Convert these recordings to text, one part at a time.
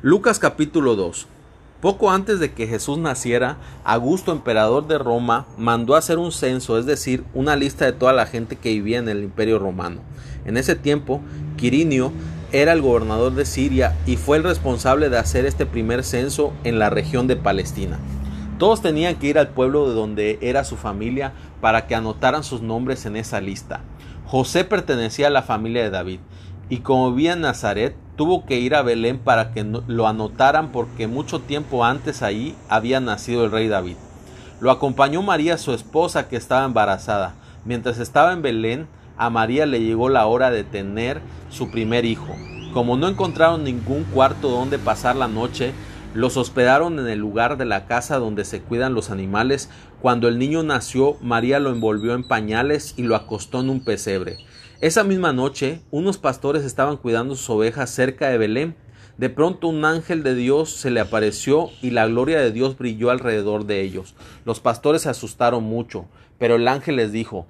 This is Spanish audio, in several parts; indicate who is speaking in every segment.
Speaker 1: Lucas capítulo 2 Poco antes de que Jesús naciera, Augusto, emperador de Roma, mandó hacer un censo, es decir, una lista de toda la gente que vivía en el imperio romano. En ese tiempo, Quirinio era el gobernador de Siria y fue el responsable de hacer este primer censo en la región de Palestina. Todos tenían que ir al pueblo de donde era su familia para que anotaran sus nombres en esa lista. José pertenecía a la familia de David y como vivía en Nazaret, tuvo que ir a Belén para que lo anotaran porque mucho tiempo antes ahí había nacido el rey David. Lo acompañó María, su esposa, que estaba embarazada. Mientras estaba en Belén, a María le llegó la hora de tener su primer hijo. Como no encontraron ningún cuarto donde pasar la noche, los hospedaron en el lugar de la casa donde se cuidan los animales. Cuando el niño nació, María lo envolvió en pañales y lo acostó en un pesebre. Esa misma noche, unos pastores estaban cuidando sus ovejas cerca de Belén. De pronto un ángel de Dios se le apareció y la gloria de Dios brilló alrededor de ellos. Los pastores se asustaron mucho, pero el ángel les dijo,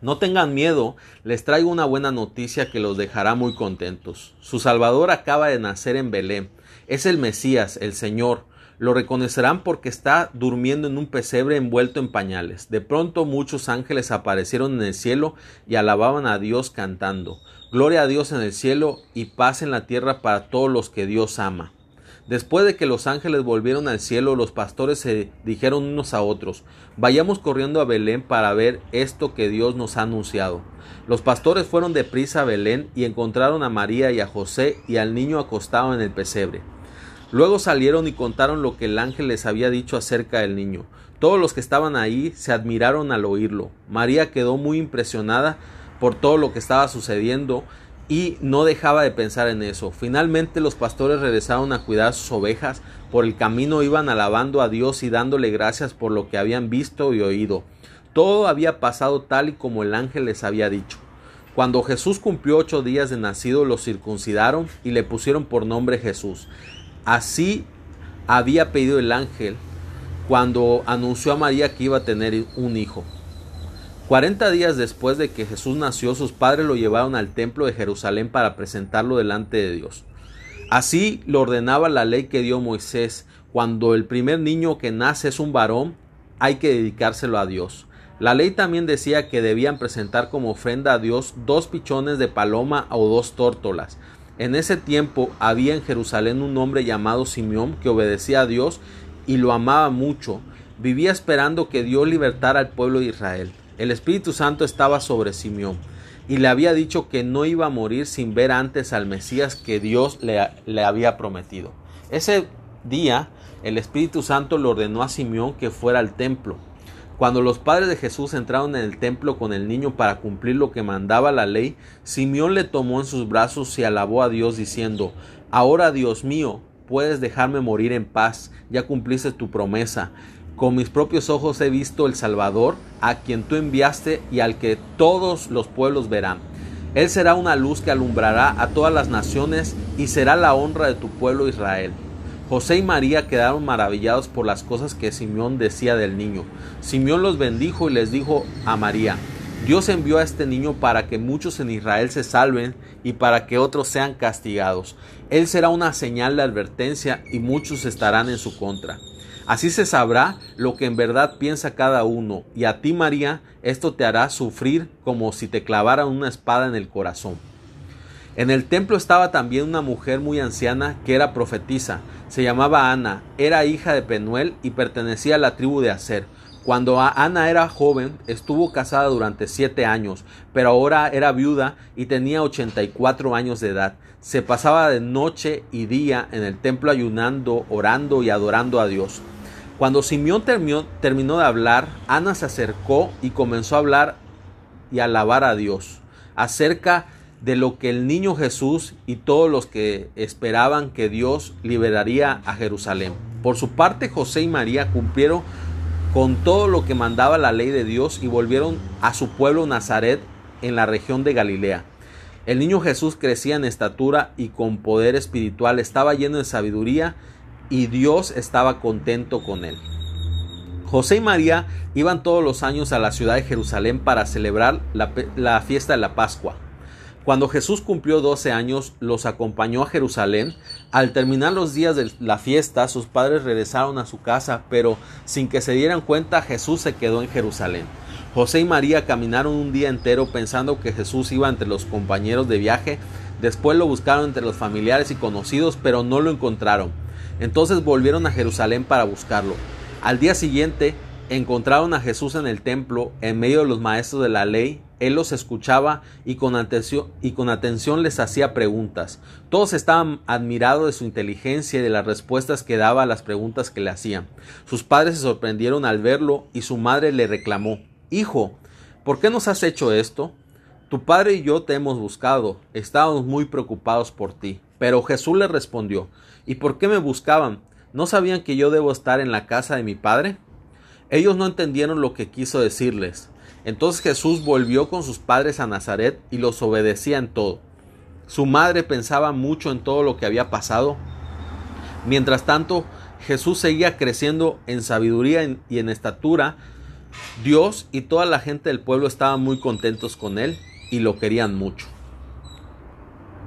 Speaker 1: no tengan miedo, les traigo una buena noticia que los dejará muy contentos. Su Salvador acaba de nacer en Belén. Es el Mesías, el Señor. Lo reconocerán porque está durmiendo en un pesebre envuelto en pañales. De pronto muchos ángeles aparecieron en el cielo y alababan a Dios cantando. Gloria a Dios en el cielo y paz en la tierra para todos los que Dios ama. Después de que los ángeles volvieron al cielo, los pastores se dijeron unos a otros, vayamos corriendo a Belén para ver esto que Dios nos ha anunciado. Los pastores fueron deprisa a Belén y encontraron a María y a José y al niño acostado en el pesebre. Luego salieron y contaron lo que el ángel les había dicho acerca del niño. Todos los que estaban ahí se admiraron al oírlo. María quedó muy impresionada por todo lo que estaba sucediendo y no dejaba de pensar en eso. Finalmente los pastores regresaron a cuidar sus ovejas. Por el camino iban alabando a Dios y dándole gracias por lo que habían visto y oído. Todo había pasado tal y como el ángel les había dicho. Cuando Jesús cumplió ocho días de nacido, lo circuncidaron y le pusieron por nombre Jesús. Así había pedido el ángel cuando anunció a María que iba a tener un hijo. Cuarenta días después de que Jesús nació, sus padres lo llevaron al templo de Jerusalén para presentarlo delante de Dios. Así lo ordenaba la ley que dio Moisés. Cuando el primer niño que nace es un varón, hay que dedicárselo a Dios. La ley también decía que debían presentar como ofrenda a Dios dos pichones de paloma o dos tórtolas. En ese tiempo había en Jerusalén un hombre llamado Simeón que obedecía a Dios y lo amaba mucho. Vivía esperando que Dios libertara al pueblo de Israel. El Espíritu Santo estaba sobre Simeón y le había dicho que no iba a morir sin ver antes al Mesías que Dios le, había prometido. Ese día el Espíritu Santo le ordenó a Simeón que fuera al templo cuando los padres de Jesús entraron en el templo con el niño para cumplir lo que mandaba la ley, Simeón le tomó en sus brazos y alabó a Dios diciendo, Ahora Dios mío, puedes dejarme morir en paz, ya cumpliste tu promesa. Con mis propios ojos he visto el Salvador, a quien tú enviaste y al que todos los pueblos verán. Él será una luz que alumbrará a todas las naciones y será la honra de tu pueblo Israel. José y María quedaron maravillados por las cosas que Simeón decía del niño. Simeón los bendijo y les dijo a María, Dios envió a este niño para que muchos en Israel se salven y para que otros sean castigados. Él será una señal de advertencia y muchos estarán en su contra. Así se sabrá lo que en verdad piensa cada uno, y a ti María esto te hará sufrir como si te clavaran una espada en el corazón. En el templo estaba también una mujer muy anciana que era profetisa. Se llamaba Ana, era hija de Penuel y pertenecía a la tribu de Aser. Cuando Ana era joven, estuvo casada durante siete años, pero ahora era viuda y tenía ochenta y cuatro años de edad. Se pasaba de noche y día en el templo ayunando, orando y adorando a Dios. Cuando Simeón terminó, terminó de hablar, Ana se acercó y comenzó a hablar y alabar a Dios acerca de lo que el niño Jesús y todos los que esperaban que Dios liberaría a Jerusalén. Por su parte, José y María cumplieron con todo lo que mandaba la ley de Dios y volvieron a su pueblo Nazaret en la región de Galilea. El niño Jesús crecía en estatura y con poder espiritual, estaba lleno de sabiduría y Dios estaba contento con él. José y María iban todos los años a la ciudad de Jerusalén para celebrar la, la fiesta de la Pascua. Cuando Jesús cumplió 12 años, los acompañó a Jerusalén. Al terminar los días de la fiesta, sus padres regresaron a su casa, pero sin que se dieran cuenta, Jesús se quedó en Jerusalén. José y María caminaron un día entero pensando que Jesús iba entre los compañeros de viaje. Después lo buscaron entre los familiares y conocidos, pero no lo encontraron. Entonces volvieron a Jerusalén para buscarlo. Al día siguiente, encontraron a Jesús en el templo, en medio de los maestros de la ley, él los escuchaba y con, atención, les hacía preguntas. Todos estaban admirados de su inteligencia y de las respuestas que daba a las preguntas que le hacían. Sus padres se sorprendieron al verlo y su madre le reclamó Hijo, ¿por qué nos has hecho esto? Tu padre y yo te hemos buscado, estábamos muy preocupados por ti. Pero Jesús le respondió ¿Y por qué me buscaban? ¿No sabían que yo debo estar en la casa de mi padre? Ellos no entendieron lo que quiso decirles. Entonces Jesús volvió con sus padres a Nazaret y los obedecía en todo. Su madre pensaba mucho en todo lo que había pasado. Mientras tanto, Jesús seguía creciendo en sabiduría y en estatura. Dios y toda la gente del pueblo estaban muy contentos con él y lo querían mucho.